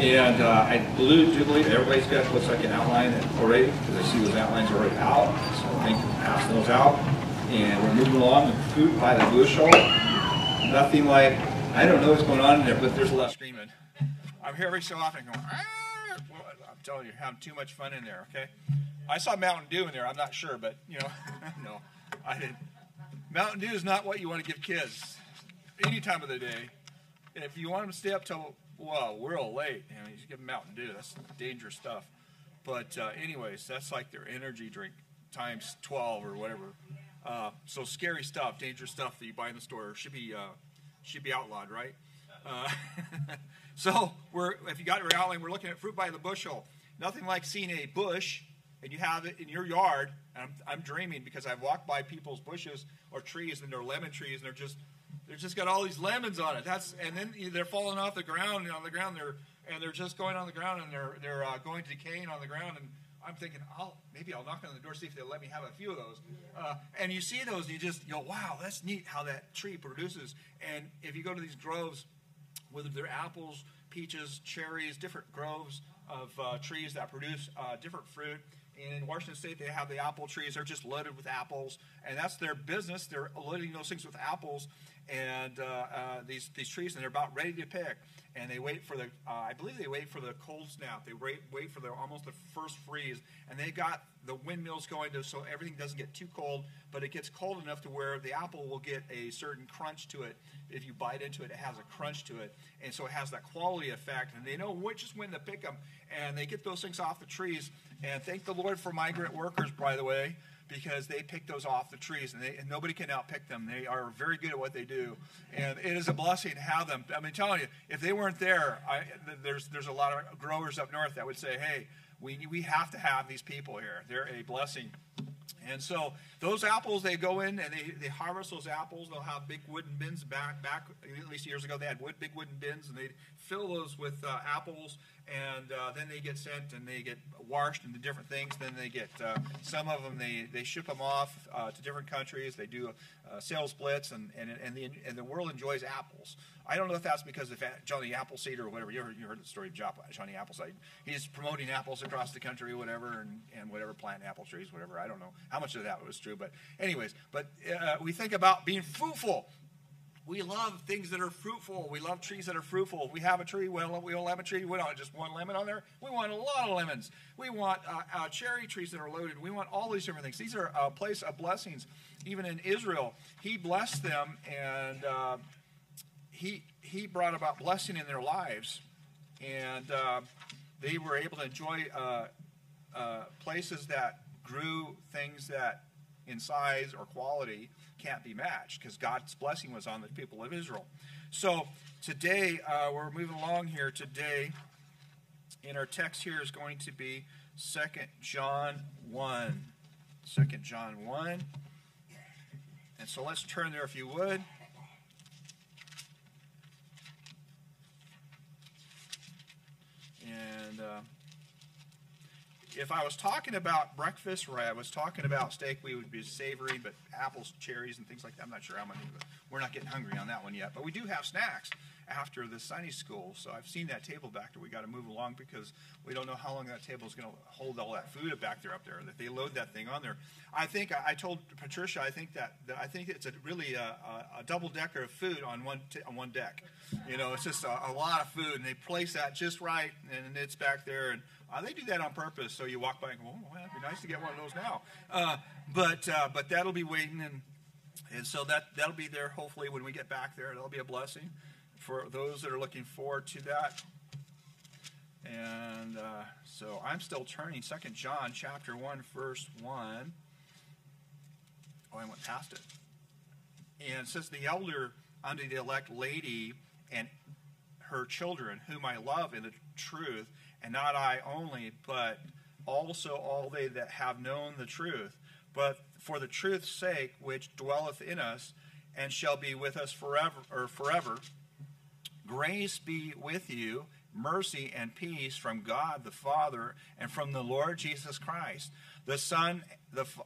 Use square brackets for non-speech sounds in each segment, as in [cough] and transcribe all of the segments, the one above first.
And uh, I believe, do believe everybody's got looks like an outline already because I see those outlines are already out. So I think passing those out, and we're moving along. Food by the bushel. Nothing like I don't know what's going on in there, but there's a lot of screaming. I'm here every so often going. "Ah!" I'm telling you, having too much fun in there. Okay. I saw Mountain Dew in there. I'm not sure, but you know, [laughs] no, I didn't. Mountain Dew is not what you want to give kids any time of the day. If you want them to stay up till well, real late, you know, you give them Mountain Dew. That's dangerous stuff. But uh, anyways, that's like their energy drink times 12 or whatever. Uh, so scary stuff, dangerous stuff that you buy in the store should be uh, should be outlawed, right? Uh, [laughs] so we're if you got your outline, we're looking at fruit by the bushel. Nothing like seeing a bush and you have it in your yard. I'm, I'm dreaming because I've walked by people's bushes or trees and they're lemon trees and they're just they're just got all these lemons on it. That's and then they're falling off the ground and on the ground they're and they're just going on the ground and they're they're uh, going decaying on the ground and I'm thinking, I'll maybe I'll knock on the door see if they'll let me have a few of those. Uh, and you see those and you just go, wow, that's neat how that tree produces. And if you go to these groves, whether they're apples, peaches, cherries, different groves of uh, trees that produce uh, different fruit. In Washington State, they have the apple trees. They're just loaded with apples, and that's their business. They're loading those things with apples, and uh, uh, these these trees, and they're about ready to pick. And they wait for the, uh, I believe they wait for the cold snap. They wait wait for the almost the first freeze, and they got the windmills going to so everything doesn't get too cold, but it gets cold enough to where the apple will get a certain crunch to it. If you bite into it, it has a crunch to it, and so it has that quality effect. And they know which is when to pick them, and they get those things off the trees. And thank the Lord for migrant workers, by the way, because they pick those off the trees, and, they, and nobody can outpick them. They are very good at what they do, and it is a blessing to have them. I mean, telling you, if they weren't there, I, there's there's a lot of growers up north that would say, "Hey, we we have to have these people here. They're a blessing." And so those apples, they go in and they, they harvest those apples. They'll have big wooden bins back back at least years ago. They had wood, big wooden bins, and they'd fill those with uh, apples. And uh, then they get sent and they get washed into different things. Then they get uh, some of them they, they ship them off uh, to different countries. They do uh, sales blitz, and and and the and the world enjoys apples. I don't know if that's because of Johnny Appleseed or whatever. You heard, you heard the story of Johnny Appleseed. He's promoting apples across the country, whatever, and, and whatever, planting apple trees, whatever. I don't know how much of that was true, but anyways. But uh, we think about being fruitful. We love things that are fruitful. We love trees that are fruitful. We have a tree, we don't have a tree. We don't just one lemon on there. We want a lot of lemons. We want uh, uh, cherry trees that are loaded. We want all these different things. These are a place of blessings. Even in Israel, He blessed them and uh, He He brought about blessing in their lives, and uh, they were able to enjoy uh, uh, places that grew things that in size or quality can't be matched because God's blessing was on the people of Israel. So today, uh, we're moving along here today, in our text here is going to be 2 John 1. 2 John 1. And so let's turn there if you would. And. Uh, if I was talking about breakfast or I was talking about steak, we would be savory, but apples, cherries, and things like that. I'm not sure how many, but we're not getting hungry on that one yet. But we do have snacks after the Sunday school, so I've seen that table back there. We got to move along because we don't know how long that table is going to hold all that food back there up there. That they load that thing on there. I think I told Patricia. I think that, that I think it's a really a, a, a double decker of food on one on one deck. You know, it's just a, a lot of food, and they place that just right, and it's back there and uh, they do that on purpose, so you walk by and go, "Oh, well, it'd be nice to get one of those now." Uh, but uh, but that'll be waiting, and and so that that'll be there. Hopefully, when we get back there, that'll be a blessing for those that are looking forward to that. And uh, so I'm still turning Second John chapter one, verse one. Oh, I went past it. And says, "The elder unto the elect lady and her children, whom I love in the truth." and not I only, but also all they that have known the truth. But for the truth's sake, which dwelleth in us, and shall be with us forever or forever, grace be with you, mercy and peace from God the Father and from the Lord Jesus Christ, the Son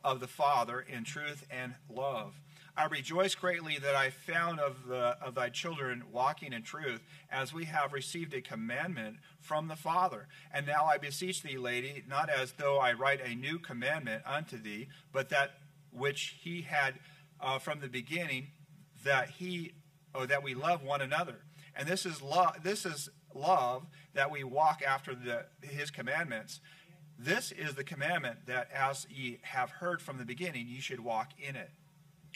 of the Father in truth and love. I rejoice greatly that I found of, the, of thy children walking in truth, as we have received a commandment from the Father. And now I beseech thee, lady, not as though I write a new commandment unto thee, but that which he had uh, from the beginning, that he, or that we love one another. And this is love. This is love that we walk after the, his commandments. This is the commandment that, as ye have heard from the beginning, ye should walk in it.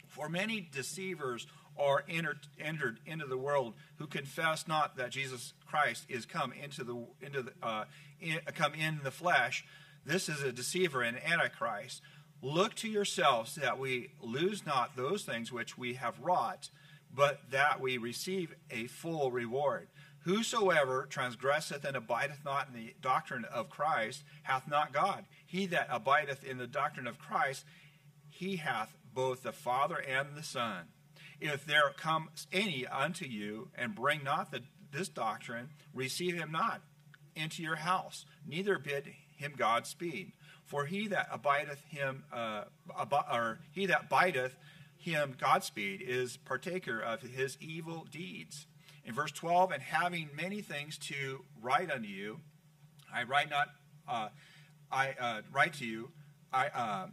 For many deceivers are entered, entered into the world who confess not that Jesus Christ is come into the into the uh, in, come in the flesh. This is a deceiver and antichrist. Look to yourselves that we lose not those things which we have wrought, but that we receive a full reward. Whosoever transgresseth and abideth not in the doctrine of Christ hath not God. He that abideth in the doctrine of Christ, he hath both the Father and the Son. If there come any unto you and bring not the, this doctrine, receive him not into your house, neither bid him Godspeed. For he that abideth him, uh, ab- or he that bideth him Godspeed is partaker of his evil deeds. In verse 12, and having many things to write unto you, I write not, uh, I uh, write to you, I uh,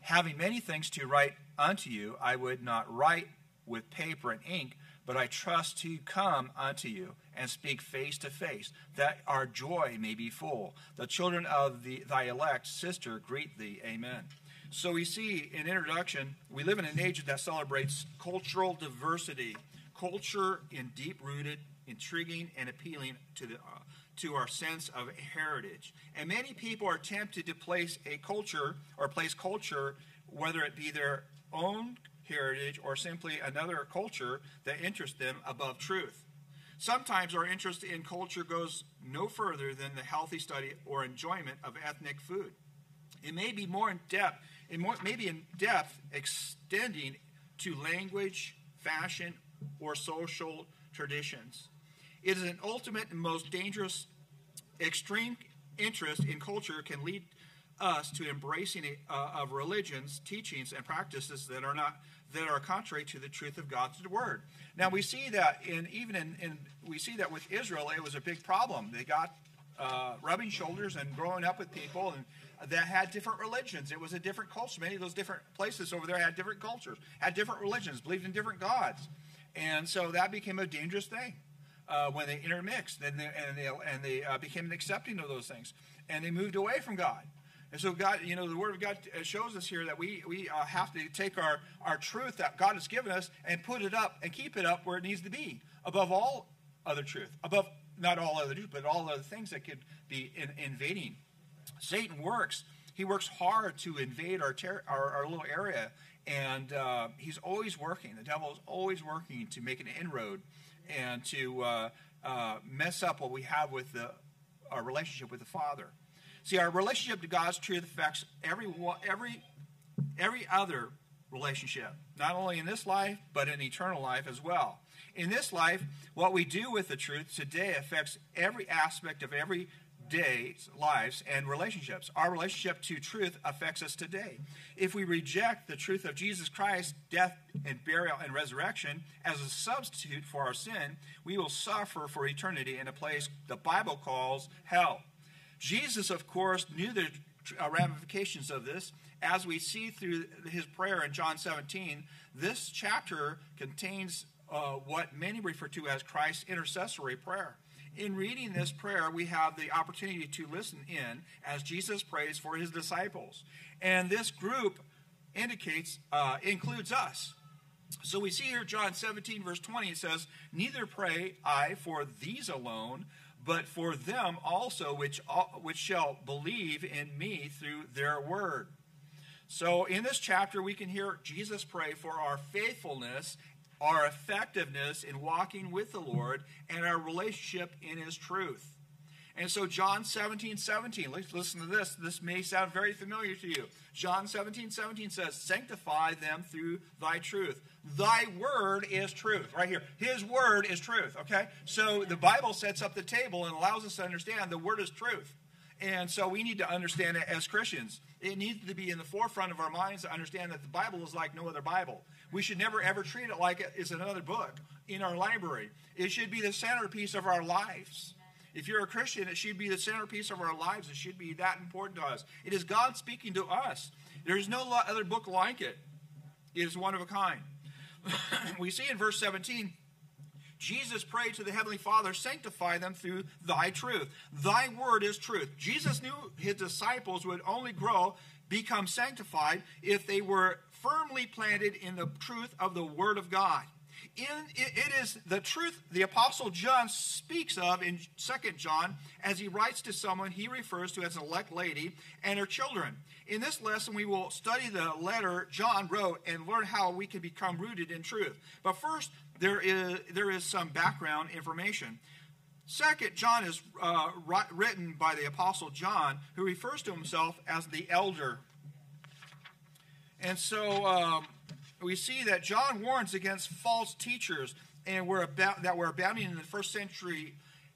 having many things to write unto you, I would not write with paper and ink, but I trust to come unto you and speak face to face, that our joy may be full. The children of the, thy elect sister greet thee. Amen. So we see in introduction, we live in an age that celebrates cultural diversity, culture in deep rooted, intriguing, and appealing to the uh, to our sense of heritage. And many people are tempted to place a culture or place culture, whether it be their own heritage or simply another culture that interests them above truth. Sometimes our interest in culture goes no further than the healthy study or enjoyment of ethnic food. It may be more in depth, in more, maybe in depth extending to language, fashion, or social traditions. It is an ultimate and most dangerous extreme interest in culture can lead us to embracing uh, of religions, teachings, and practices that are not that are contrary to the truth of God's word. Now we see that in even in, in we see that with Israel, it was a big problem. They got uh, rubbing shoulders and growing up with people and that had different religions. It was a different culture. Many of those different places over there had different cultures, had different religions, believed in different gods, and so that became a dangerous thing. Uh, when they intermixed and they, and they, and they uh, became accepting of those things, and they moved away from God. And so God, you know, the Word of God shows us here that we, we uh, have to take our, our truth that God has given us and put it up and keep it up where it needs to be, above all other truth, above not all other truth, but all other things that could be in, invading. Satan works. He works hard to invade our, ter- our, our little area, and uh, he's always working. The devil is always working to make an inroad and to uh, uh, mess up what we have with the, our relationship with the Father. See, our relationship to God's truth affects every every every other relationship, not only in this life, but in eternal life as well. In this life, what we do with the truth today affects every aspect of every day's lives and relationships. Our relationship to truth affects us today. If we reject the truth of Jesus Christ, death and burial and resurrection as a substitute for our sin, we will suffer for eternity in a place the Bible calls hell. Jesus, of course, knew the uh, ramifications of this. As we see through his prayer in John 17, this chapter contains uh, what many refer to as Christ's intercessory prayer. In reading this prayer, we have the opportunity to listen in as Jesus prays for his disciples. And this group indicates, uh, includes us. So we see here, John 17, verse 20, it says, Neither pray I for these alone, but for them also which, which shall believe in me through their word. So in this chapter, we can hear Jesus pray for our faithfulness, our effectiveness in walking with the Lord, and our relationship in his truth. And so, John 17, 17, listen to this. This may sound very familiar to you. John 17, 17 says, Sanctify them through thy truth. Thy word is truth. Right here. His word is truth. Okay? So, the Bible sets up the table and allows us to understand the word is truth. And so, we need to understand it as Christians. It needs to be in the forefront of our minds to understand that the Bible is like no other Bible. We should never ever treat it like it's another book in our library. It should be the centerpiece of our lives. If you're a Christian, it should be the centerpiece of our lives. It should be that important to us. It is God speaking to us. There is no other book like it. It is one of a kind. [coughs] we see in verse 17 Jesus prayed to the Heavenly Father, sanctify them through thy truth. Thy word is truth. Jesus knew his disciples would only grow, become sanctified, if they were firmly planted in the truth of the word of God. In, it is the truth the apostle john speaks of in 2 john as he writes to someone he refers to as an elect lady and her children in this lesson we will study the letter john wrote and learn how we can become rooted in truth but first there is, there is some background information. Second, John is uh, written by the Apostle John, who refers to himself as the elder. And so um, we see that John warns against false teachers and were about, that were abounding in the first century,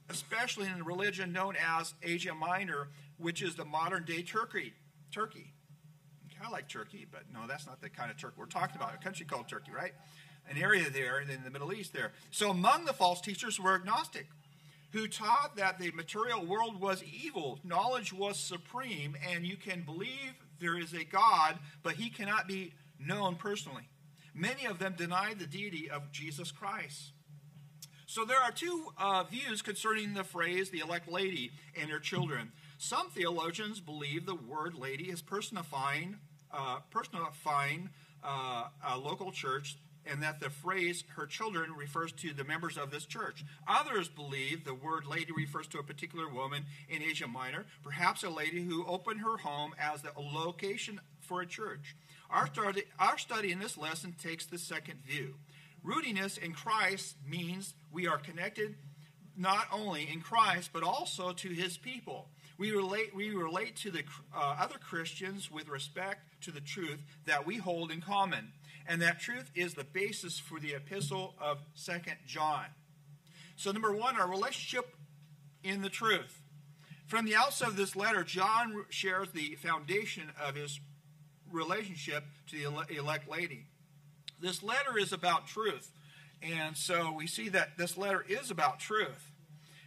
especially in the religion known as Asia Minor, which is the modern day Turkey. Turkey. I like Turkey, but no, that's not the kind of Turkey we're talking about. A country called Turkey, right? an area there in the Middle East there. So among the false teachers were agnostic, who taught that the material world was evil, knowledge was supreme, and you can believe there is a God, but he cannot be known personally. Many of them denied the deity of Jesus Christ. So there are two uh, views concerning the phrase the elect lady and her children. Some theologians believe the word lady is personifying, uh, personifying uh, a local church and that the phrase her children refers to the members of this church. Others believe the word lady refers to a particular woman in Asia Minor, perhaps a lady who opened her home as the location for a church. Our study, our study in this lesson takes the second view. Rootiness in Christ means we are connected not only in Christ, but also to his people. We relate, we relate to the uh, other Christians with respect to the truth that we hold in common. And that truth is the basis for the epistle of Second John. So, number one, our relationship in the truth. From the outset of this letter, John shares the foundation of his relationship to the elect lady. This letter is about truth. And so we see that this letter is about truth.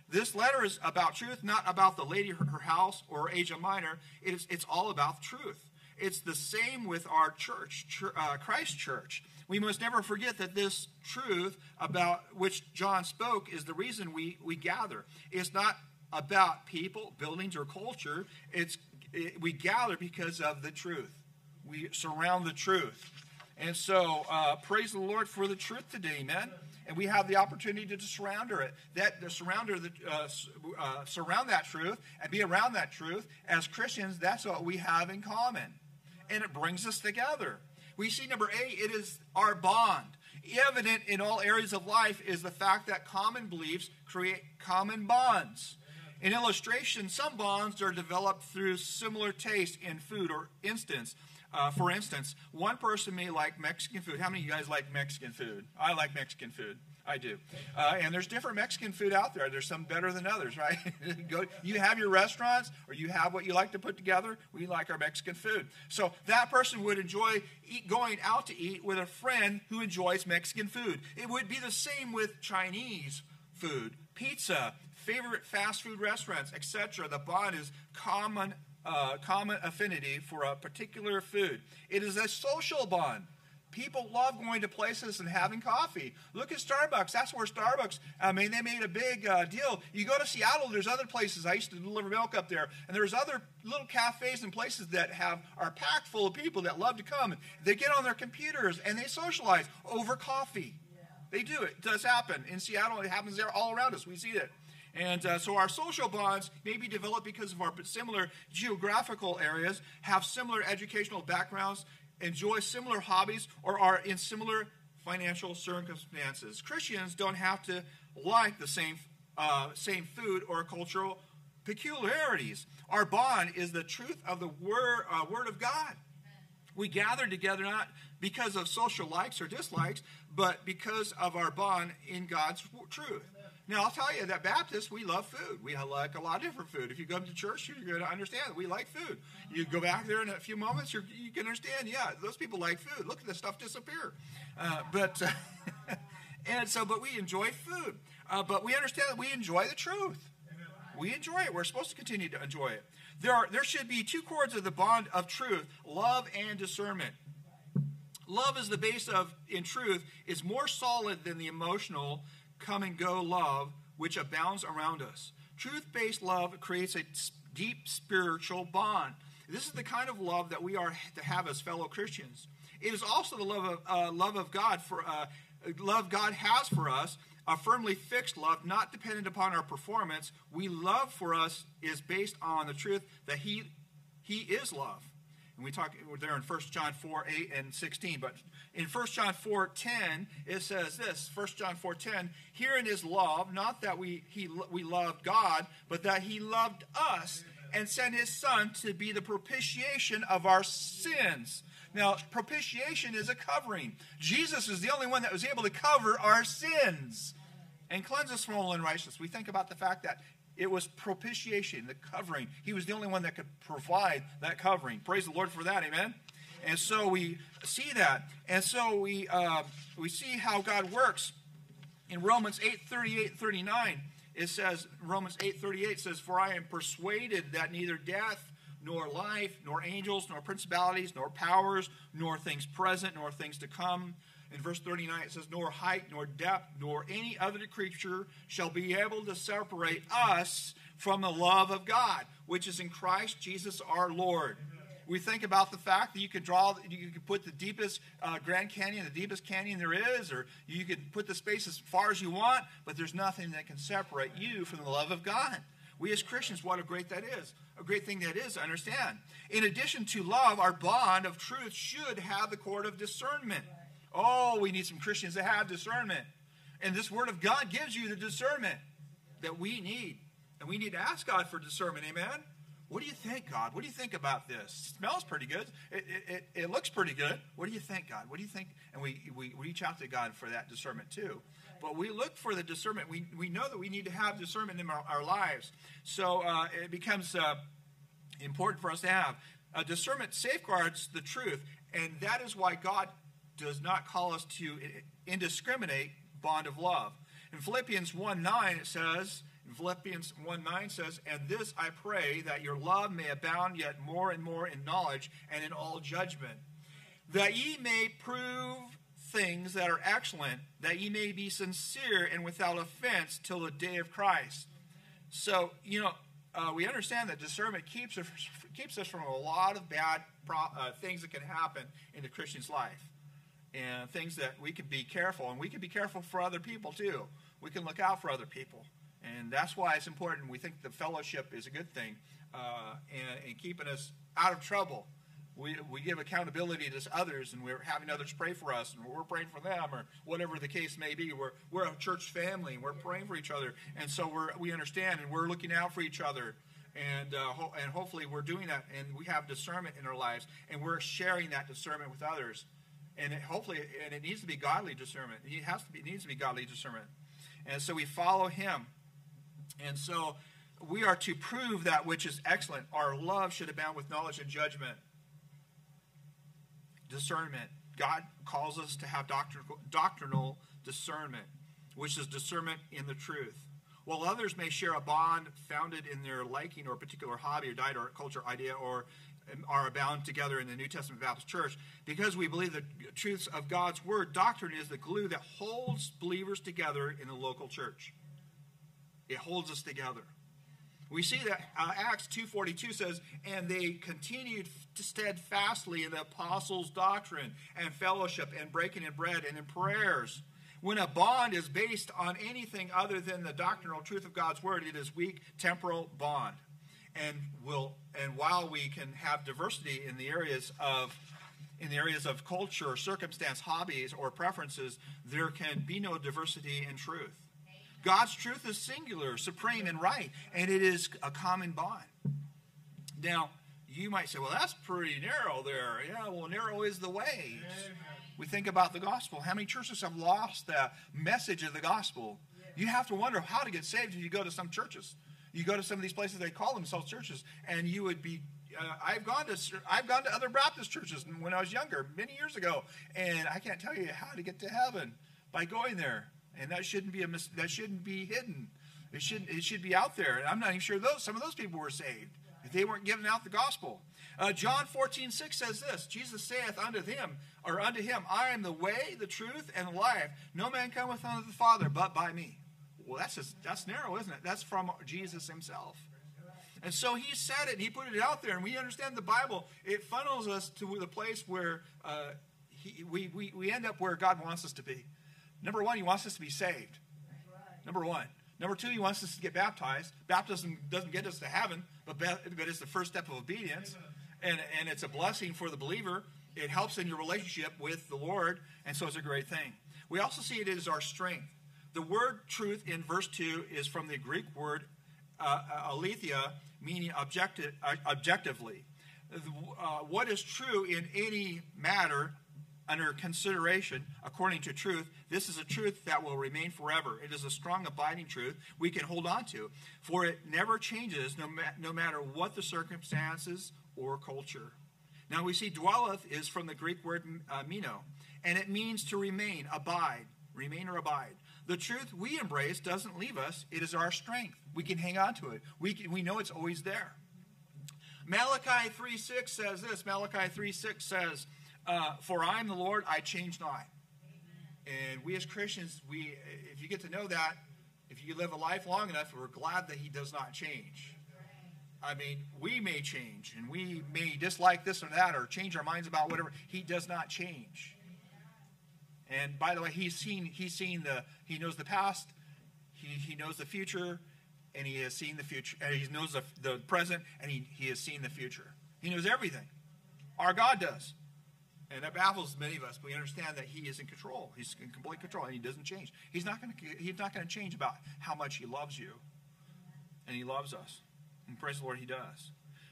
This letter is about truth, not about the lady, her house, or Asia Minor. It's, it's all about truth. It's the same with our church, uh, Christ Church. We must never forget that this truth about which John spoke is the reason we, we gather. It's not about people, buildings, or culture. It's it, we gather because of the truth. We surround the truth. And so, uh, praise the Lord for the truth today, man. And we have the opportunity to surround it, that to surround the, uh, uh, surround that truth and be around that truth. As Christians, that's what we have in common, and it brings us together. We see number eight, it is our bond. Evident in all areas of life is the fact that common beliefs create common bonds. In illustration, some bonds are developed through similar taste in food or instance. Uh, for instance, one person may like Mexican food. How many of you guys like Mexican food? I like Mexican food. I do. Uh, and there's different Mexican food out there. There's some better than others, right? [laughs] Go, you have your restaurants or you have what you like to put together. We like our Mexican food. So that person would enjoy eat, going out to eat with a friend who enjoys Mexican food. It would be the same with Chinese food, pizza, favorite fast food restaurants, etc. The bond is common uh, common affinity for a particular food. It is a social bond. People love going to places and having coffee. Look at Starbucks. That's where Starbucks, I mean, they made a big uh, deal. You go to Seattle, there's other places. I used to deliver milk up there. And there's other little cafes and places that have are packed full of people that love to come. They get on their computers and they socialize over coffee. Yeah. They do. It does happen. In Seattle, it happens there all around us. We see it. And uh, so our social bonds may be developed because of our similar geographical areas, have similar educational backgrounds, enjoy similar hobbies, or are in similar financial circumstances. Christians don't have to like the same, uh, same food or cultural peculiarities. Our bond is the truth of the word, uh, word of God. We gather together not because of social likes or dislikes, but because of our bond in God's truth. Now, I'll tell you that Baptists, we love food. We like a lot of different food. If you come to church, you're going to understand that we like food. You go back there in a few moments, you can understand, yeah, those people like food. Look at the stuff disappear. Uh, but, [laughs] and so, but we enjoy food. Uh, but we understand that we enjoy the truth. We enjoy it. We're supposed to continue to enjoy it. There, are, there should be two cords of the bond of truth love and discernment. Love is the base of, in truth, is more solid than the emotional come and go love which abounds around us. Truth based love creates a deep spiritual bond. This is the kind of love that we are to have as fellow Christians. It is also the love of, uh, love of God for uh, love God has for us, a firmly fixed love, not dependent upon our performance. We love for us is based on the truth that He He is love. And we talk there in 1 John 4, 8 and 16. But in 1 John 4, 10, it says this 1 John 4, 10, herein is love, not that we, he, we loved God, but that he loved us and sent his son to be the propitiation of our sins. Now, propitiation is a covering. Jesus is the only one that was able to cover our sins and cleanse us from all unrighteousness. We think about the fact that it was propitiation, the covering. He was the only one that could provide that covering. Praise the Lord for that, amen? And so we see that. And so we, uh, we see how God works. In Romans 8 38 39, it says, Romans 8 38 says, For I am persuaded that neither death, nor life, nor angels, nor principalities, nor powers, nor things present, nor things to come in verse 39, it says, Nor height, nor depth, nor any other creature shall be able to separate us from the love of God, which is in Christ Jesus our Lord. We think about the fact that you could draw, you could put the deepest uh, Grand Canyon, the deepest canyon there is, or you could put the space as far as you want, but there's nothing that can separate you from the love of God. We as Christians, what a great that is. A great thing that is understand. In addition to love, our bond of truth should have the cord of discernment. Oh, we need some Christians that have discernment. And this Word of God gives you the discernment that we need. And we need to ask God for discernment. Amen? What do you think, God? What do you think about this? It smells pretty good. It, it, it, looks pretty good. What do you think, God? What do you think? And we, we reach out to God for that discernment too. But we look for the discernment. We, we know that we need to have discernment in our, our lives. So uh, it becomes uh, important for us to have. Uh, discernment safeguards the truth. And that is why God does not call us to indiscriminate bond of love. In Philippians 1 9, it says, in Philippians 1 9 says, And this I pray, that your love may abound yet more and more in knowledge and in all judgment, that ye may prove things that are excellent, that ye may be sincere and without offense till the day of Christ. So, you know, uh, we understand that discernment keeps us, keeps us from a lot of bad uh, things that can happen in the Christian's life and things that we can be careful, and we can be careful for other people too. We can look out for other people, and that's why it's important. We think the fellowship is a good thing, uh, and, and keeping us out of trouble. We, we give accountability to others, and we're having others pray for us, and we're praying for them, or whatever the case may be. We're, we're a church family, and we're praying for each other, and so we're, we understand, and we're looking out for each other and uh, ho- and hopefully we're doing that, and we have discernment in our lives, and we're sharing that discernment with others and it, hopefully, and it needs to be godly discernment. It has to be, needs to be godly discernment, and so we follow Him, and so we are to prove that which is excellent. Our love should abound with knowledge and judgment, discernment. God calls us to have doctrinal, doctrinal discernment, which is discernment in the truth. While others may share a bond founded in their liking or particular hobby or diet or culture idea or are bound together in the New Testament Baptist Church because we believe the truths of God's Word. Doctrine is the glue that holds believers together in the local church. It holds us together. We see that uh, Acts 2.42 says, And they continued steadfastly in the apostles' doctrine and fellowship and breaking of bread and in prayers. When a bond is based on anything other than the doctrinal truth of God's Word, it is weak temporal bond and will and while we can have diversity in the areas of in the areas of culture, circumstance, hobbies, or preferences, there can be no diversity in truth. God's truth is singular, supreme, and right, and it is a common bond. Now, you might say, well, that's pretty narrow there. Yeah, well, narrow is the way. We think about the gospel. How many churches have lost the message of the gospel? You have to wonder how to get saved if you go to some churches. You go to some of these places they call themselves churches, and you would be. Uh, I've gone to I've gone to other Baptist churches when I was younger, many years ago, and I can't tell you how to get to heaven by going there. And that shouldn't be a mis- that shouldn't be hidden. It should it should be out there. And I'm not even sure those some of those people were saved if they weren't giving out the gospel. Uh, John 14, 6 says this Jesus saith unto them, or unto him, I am the way, the truth, and the life. No man cometh unto the Father but by me. Well, that's just, that's narrow, isn't it? That's from Jesus himself. And so he said it, he put it out there, and we understand the Bible. It funnels us to the place where uh, he, we, we, we end up where God wants us to be. Number one, he wants us to be saved. Number one. Number two, he wants us to get baptized. Baptism doesn't get us to heaven, but, but it's the first step of obedience. And, and it's a blessing for the believer. It helps in your relationship with the Lord, and so it's a great thing. We also see it as our strength. The word truth in verse 2 is from the Greek word uh, aletheia, meaning uh, objectively. Uh, what is true in any matter under consideration according to truth, this is a truth that will remain forever. It is a strong, abiding truth we can hold on to, for it never changes no, ma- no matter what the circumstances or culture. Now we see dwelleth is from the Greek word uh, meno, and it means to remain, abide, remain or abide. The truth we embrace doesn't leave us, it is our strength. We can hang on to it, we, can, we know it's always there. Malachi 3 6 says this Malachi 3 6 says, uh, For I am the Lord, I change not. And we as Christians, we if you get to know that, if you live a life long enough, we're glad that He does not change. I mean, we may change and we may dislike this or that or change our minds about whatever. He does not change. And by the way, he's seen he's seen the he knows the past, he, he knows the future, and he has seen the future. And he knows the, the present, and he, he has seen the future. He knows everything. Our God does. And that baffles many of us. But we understand that He is in control. He's in complete control, and He doesn't change. He's not going to. He's not going to change about how much He loves you, and He loves us. And praise the Lord, He does.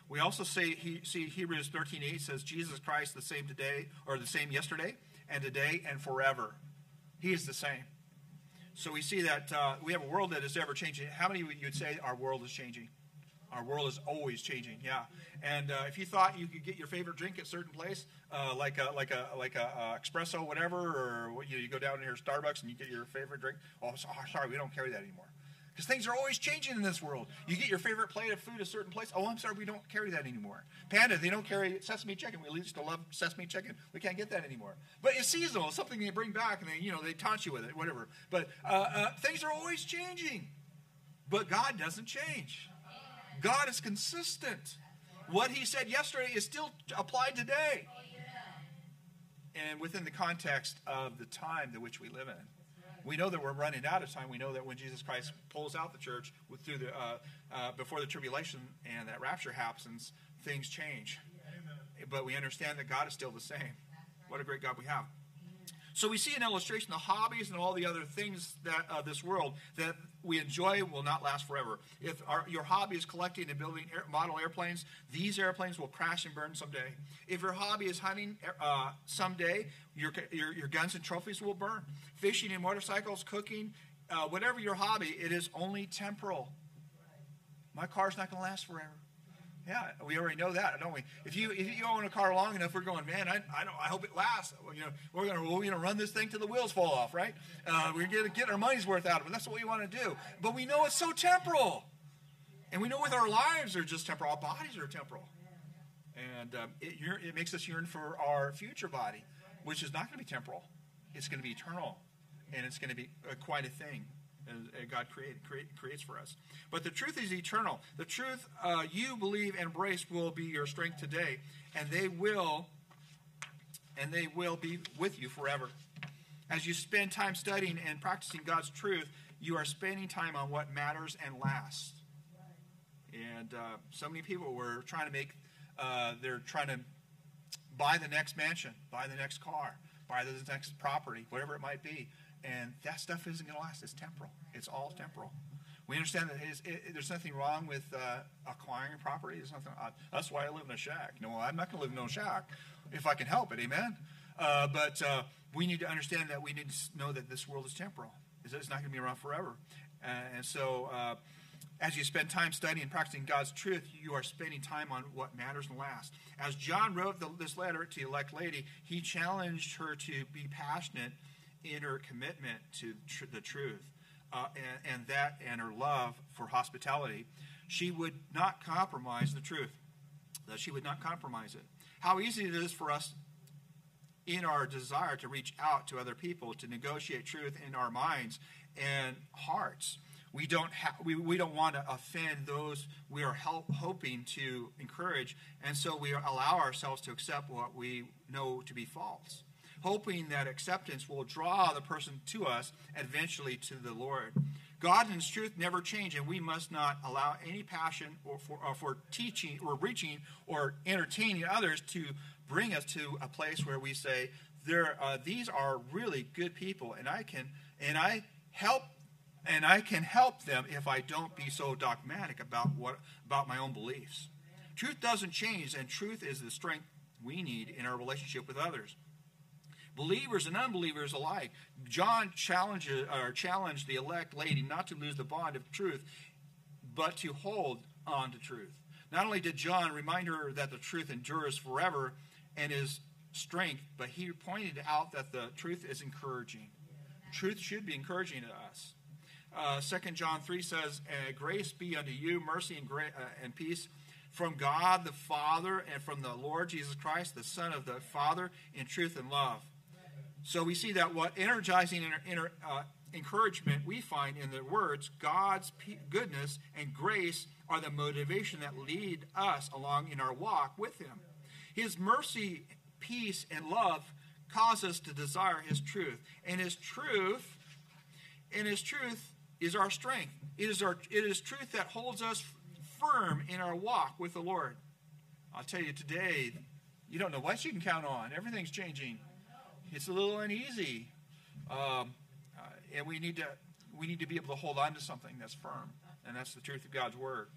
We also say he, see Hebrews 13:8 says Jesus Christ the same today or the same yesterday and today and forever. He is the same. So we see that uh, we have a world that is ever changing. How many would you say our world is changing? Our world is always changing, yeah. And uh, if you thought you could get your favorite drink at a certain place, uh, like a like a like a uh, espresso, whatever, or you, know, you go down here Starbucks and you get your favorite drink. Oh, sorry, we don't carry that anymore. Because things are always changing in this world. You get your favorite plate of food a certain place. Oh, I'm sorry, we don't carry that anymore. Panda, they don't carry sesame chicken. We used to love sesame chicken. We can't get that anymore. But it's seasonal. It's something they bring back, and they, you know, they taunt you with it, whatever. But uh, uh, things are always changing. But God doesn't change. God is consistent. What He said yesterday is still applied today. And within the context of the time in which we live in we know that we're running out of time. We know that when Jesus Christ pulls out the church through the uh, uh, before the tribulation and that rapture happens, things change. But we understand that God is still the same. What a great God we have. So we see an illustration the hobbies and all the other things that uh, this world that we enjoy will not last forever. If our, your hobby is collecting and building air, model airplanes, these airplanes will crash and burn someday. If your hobby is hunting, uh, someday your, your, your, guns and trophies will burn. Fishing and motorcycles, cooking, uh, whatever your hobby, it is only temporal. My car's not going to last forever. Yeah, we already know that, don't we? If you if you own a car long enough, we're going, man. I, I don't. I hope it lasts. You know, we're gonna we're gonna run this thing till the wheels fall off, right? Uh, we're gonna get our money's worth out of it. That's what we want to do. But we know it's so temporal, and we know with our lives are just temporal. Our bodies are temporal, and um, it, it makes us yearn for our future body, which is not going to be temporal. It's going to be eternal, and it's going to be uh, quite a thing. God create, create, creates for us. But the truth is eternal. The truth uh, you believe and embrace will be your strength today, and they will, and they will be with you forever. As you spend time studying and practicing God's truth, you are spending time on what matters and lasts. And uh, so many people were trying to make, uh, they're trying to buy the next mansion, buy the next car, buy the next property, whatever it might be. And that stuff isn't going to last. It's temporal. It's all temporal. We understand that it, it, there's nothing wrong with uh, acquiring property. There's nothing. Uh, that's why I live in a shack. No, I'm not going to live in no shack if I can help it. Amen. Uh, but uh, we need to understand that we need to know that this world is temporal. it's not going to be around forever. And so, uh, as you spend time studying and practicing God's truth, you are spending time on what matters and lasts. As John wrote the, this letter to the elect lady, he challenged her to be passionate in her commitment to tr- the truth uh, and, and that and her love for hospitality. She would not compromise the truth, that she would not compromise it. How easy it is for us in our desire to reach out to other people, to negotiate truth in our minds and hearts. We don't, ha- we, we don't want to offend those we are help, hoping to encourage, and so we allow ourselves to accept what we know to be false, hoping that acceptance will draw the person to us, eventually to the Lord. God and His truth never change, and we must not allow any passion or for, or for teaching or reaching or entertaining others to bring us to a place where we say, "There, uh, these are really good people, and I can and I help and I can help them if I don't be so dogmatic about what about my own beliefs. Truth doesn't change, and truth is the strength we need in our relationship with others. Believers and unbelievers alike. John challenges or uh, challenged the elect lady not to lose the bond of truth, but to hold on to truth. Not only did John remind her that the truth endures forever and is strength, but he pointed out that the truth is encouraging. Truth should be encouraging to us. Uh, 2 John 3 says, uh, Grace be unto you, mercy and, gra- uh, and peace from God the Father and from the Lord Jesus Christ, the Son of the Father, in truth and love. So we see that what energizing inter, uh, encouragement we find in the words, God's p- goodness and grace are the motivation that lead us along in our walk with Him. His mercy, peace, and love cause us to desire His truth. And His truth, and His truth is our strength. It is, our, it is truth that holds us firm in our walk with the Lord. I'll tell you today, you don't know what you can count on. Everything's changing. It's a little uneasy, um, uh, and we need to we need to be able to hold on to something that's firm, and that's the truth of God's word.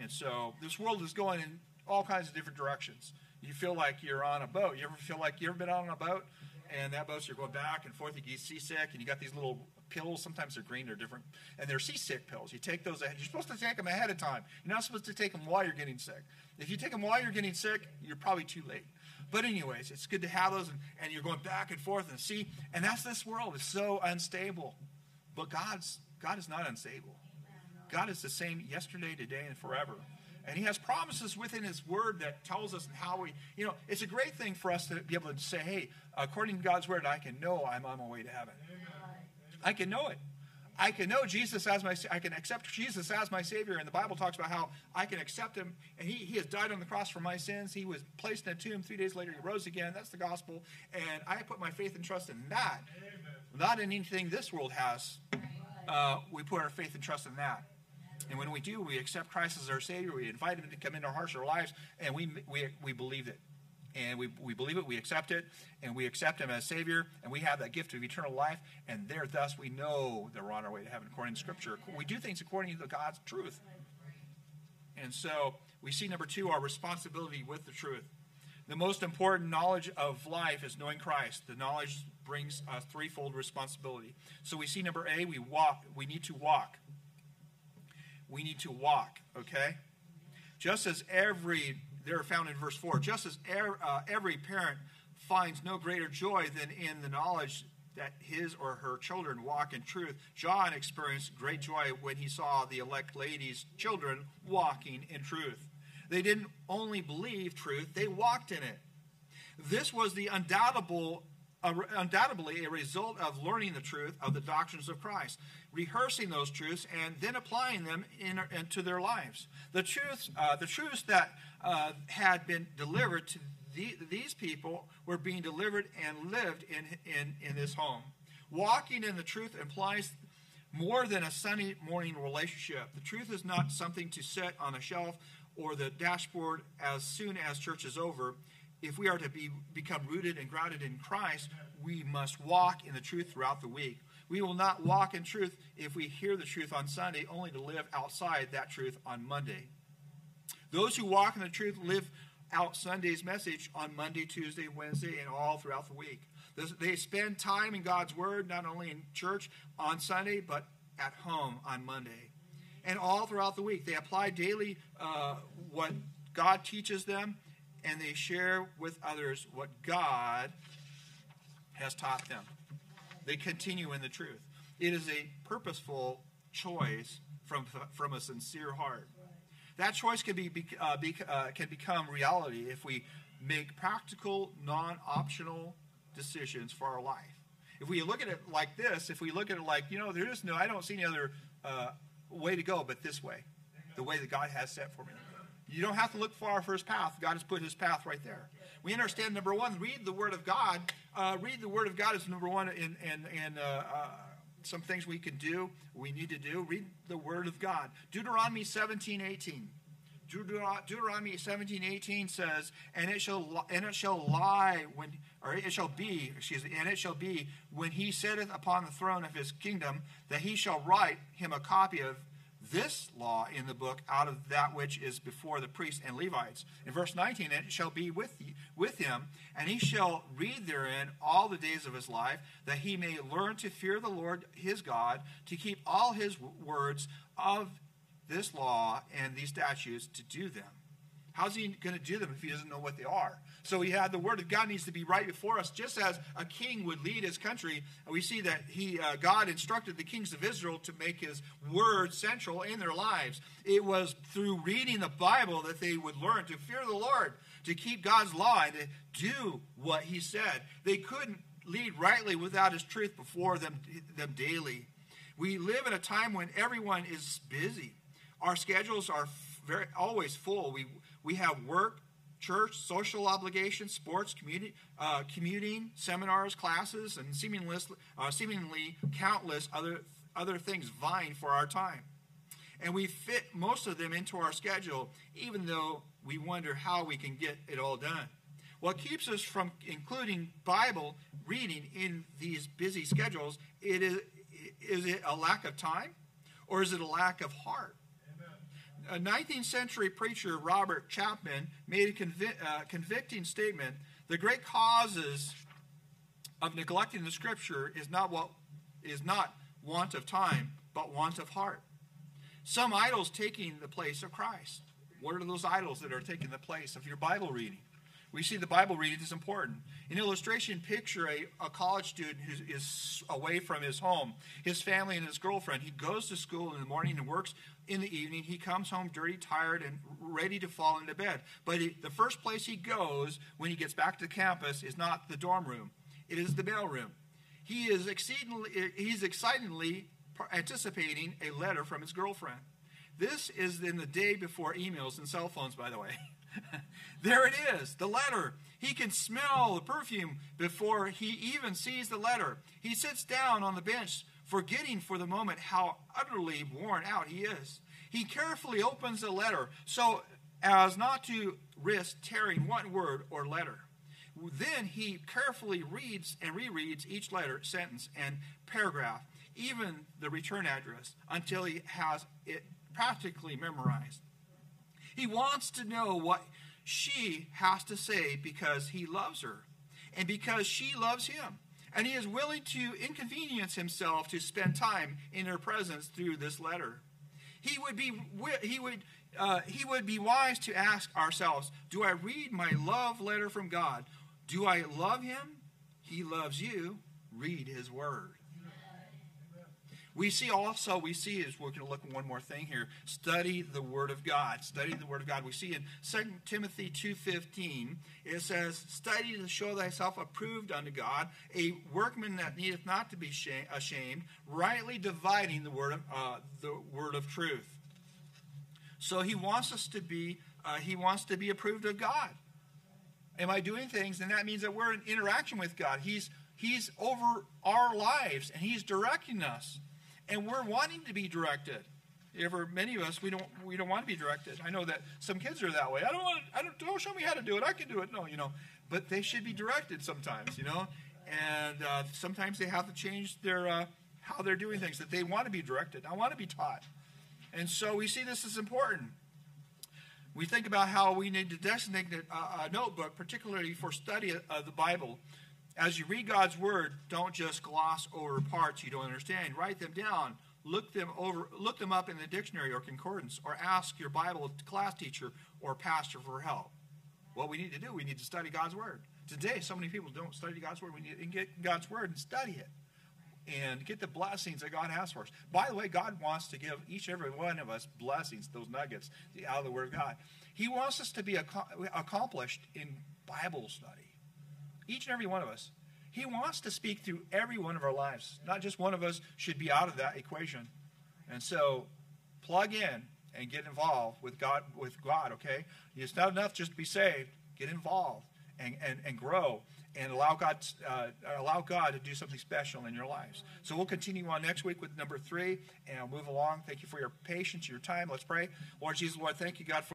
And so this world is going in all kinds of different directions. You feel like you're on a boat. You ever feel like you ever been on a boat, and that boat you're going back and forth. You get seasick, and you got these little pills. Sometimes they're green, they're different, and they're seasick pills. You take those. You're supposed to take them ahead of time. You're not supposed to take them while you're getting sick. If you take them while you're getting sick, you're probably too late. But anyways, it's good to have those, and, and you're going back and forth and see. And that's this world. It's so unstable, but God's God is not unstable. God is the same yesterday, today, and forever. And he has promises within his word that tells us how we, you know, it's a great thing for us to be able to say, hey, according to God's word, I can know I'm on my way to heaven. I can know it. I can know Jesus as my, I can accept Jesus as my Savior. And the Bible talks about how I can accept Him. And He, he has died on the cross for my sins. He was placed in a tomb. Three days later, He rose again. That's the gospel. And I put my faith and trust in that. Not in anything this world has. Uh, we put our faith and trust in that. And when we do, we accept Christ as our Savior. We invite Him to come into our hearts, our lives, and we, we, we believe it. And we, we believe it, we accept it, and we accept Him as Savior, and we have that gift of eternal life, and there, thus, we know that we're on our way to heaven according to Scripture. We do things according to God's truth. And so we see number two, our responsibility with the truth. The most important knowledge of life is knowing Christ. The knowledge brings a threefold responsibility. So we see number A, we walk. We need to walk we need to walk, okay? Just as every, they're found in verse 4, just as er, uh, every parent finds no greater joy than in the knowledge that his or her children walk in truth, John experienced great joy when he saw the elect lady's children walking in truth. They didn't only believe truth, they walked in it. This was the undoubtable undoubtedly a result of learning the truth of the doctrines of Christ, rehearsing those truths, and then applying them in, into their lives. The truths, uh, the truths that uh, had been delivered to the, these people were being delivered and lived in, in, in this home. Walking in the truth implies more than a Sunday morning relationship. The truth is not something to set on a shelf or the dashboard as soon as church is over if we are to be, become rooted and grounded in Christ, we must walk in the truth throughout the week. We will not walk in truth if we hear the truth on Sunday, only to live outside that truth on Monday. Those who walk in the truth live out Sunday's message on Monday, Tuesday, Wednesday, and all throughout the week. They spend time in God's Word, not only in church on Sunday, but at home on Monday. And all throughout the week, they apply daily uh, what God teaches them, and they share with others what God has taught them. They continue in the truth. It is a purposeful choice from, from a sincere heart. That choice can, be, uh, be uh, can become reality if we make practical, non optional decisions for our life. If we look at it like this, if we look at it like, you know, there is no, I don't see any other uh, way to go but this way, the way that God has set for me. You don't have to look far for his path. God has put his path right there. We understand, number one, read the Word of God. Uh, read the Word of God is number one in, in, in uh, uh, some things we can do, we need to do. Read the Word of God. Deuteronomy 17, 18. Deuteronomy 17, 18 says, and it shall and it shall lie when or it shall be, excuse me, and it shall be when he sitteth upon the throne of his kingdom, that he shall write him a copy of this law in the book out of that which is before the priests and Levites. In verse 19, it shall be with, with him, and he shall read therein all the days of his life, that he may learn to fear the Lord his God, to keep all his words of this law and these statutes to do them. How's he going to do them if he doesn't know what they are? So he had the word of God needs to be right before us, just as a king would lead his country. We see that he, uh, God instructed the kings of Israel to make his word central in their lives. It was through reading the Bible that they would learn to fear the Lord, to keep God's law, and to do what he said. They couldn't lead rightly without his truth before them, them daily. We live in a time when everyone is busy. Our schedules are very always full. We we have work, church, social obligations, sports, community, uh, commuting, seminars, classes, and seemingly, uh, seemingly countless other other things vying for our time. And we fit most of them into our schedule, even though we wonder how we can get it all done. What keeps us from including Bible reading in these busy schedules, it is, is it a lack of time or is it a lack of heart? A 19th century preacher, Robert Chapman, made a convi- uh, convicting statement the great causes of neglecting the scripture is not what is not want of time, but want of heart. Some idols taking the place of Christ. What are those idols that are taking the place of your Bible reading? We see the Bible reading is important. In illustration, picture a, a college student who is away from his home, his family, and his girlfriend. He goes to school in the morning and works in the evening. He comes home dirty, tired, and ready to fall into bed. But he, the first place he goes when he gets back to campus is not the dorm room, it is the mail room. He is exceedingly, he's excitedly anticipating a letter from his girlfriend. This is in the day before emails and cell phones, by the way. [laughs] [laughs] there it is, the letter. He can smell the perfume before he even sees the letter. He sits down on the bench, forgetting for the moment how utterly worn out he is. He carefully opens the letter so as not to risk tearing one word or letter. Then he carefully reads and rereads each letter, sentence, and paragraph, even the return address, until he has it practically memorized. He wants to know what she has to say because he loves her and because she loves him. And he is willing to inconvenience himself to spend time in her presence through this letter. He would be he would uh, he would be wise to ask ourselves, do I read my love letter from God? Do I love him? He loves you. Read his word. We see also, we see, is we're going to look at one more thing here. Study the Word of God. Study the Word of God. We see in 2 Timothy 2.15, it says, Study to show thyself approved unto God, a workman that needeth not to be ashamed, rightly dividing the word of, uh, the word of truth. So he wants us to be, uh, he wants to be approved of God. Am I doing things? And that means that we're in interaction with God. He's, he's over our lives, and he's directing us and we're wanting to be directed. For many of us, we don't we don't want to be directed. I know that some kids are that way. I don't want. I don't. Don't show me how to do it. I can do it. No, you know. But they should be directed sometimes. You know. And uh, sometimes they have to change their uh, how they're doing things. That they want to be directed. I want to be taught. And so we see this as important. We think about how we need to designate a, a notebook, particularly for study of the Bible As you read God's word, don't just gloss over parts you don't understand. Write them down. Look them over. Look them up in the dictionary or concordance, or ask your Bible class teacher or pastor for help. What we need to do, we need to study God's word. Today, so many people don't study God's word. We need to get God's word and study it and get the blessings that God has for us. By the way, God wants to give each and every one of us blessings, those nuggets out of the Word of God. He wants us to be accomplished in Bible study. Each and every one of us. He wants to speak through every one of our lives. Not just one of us should be out of that equation. And so plug in and get involved with God with God, okay? It's not enough just to be saved. Get involved and, and, and grow and allow God uh, allow God to do something special in your lives. So we'll continue on next week with number three and I'll move along. Thank you for your patience, your time. Let's pray. Lord Jesus, Lord, thank you, God, for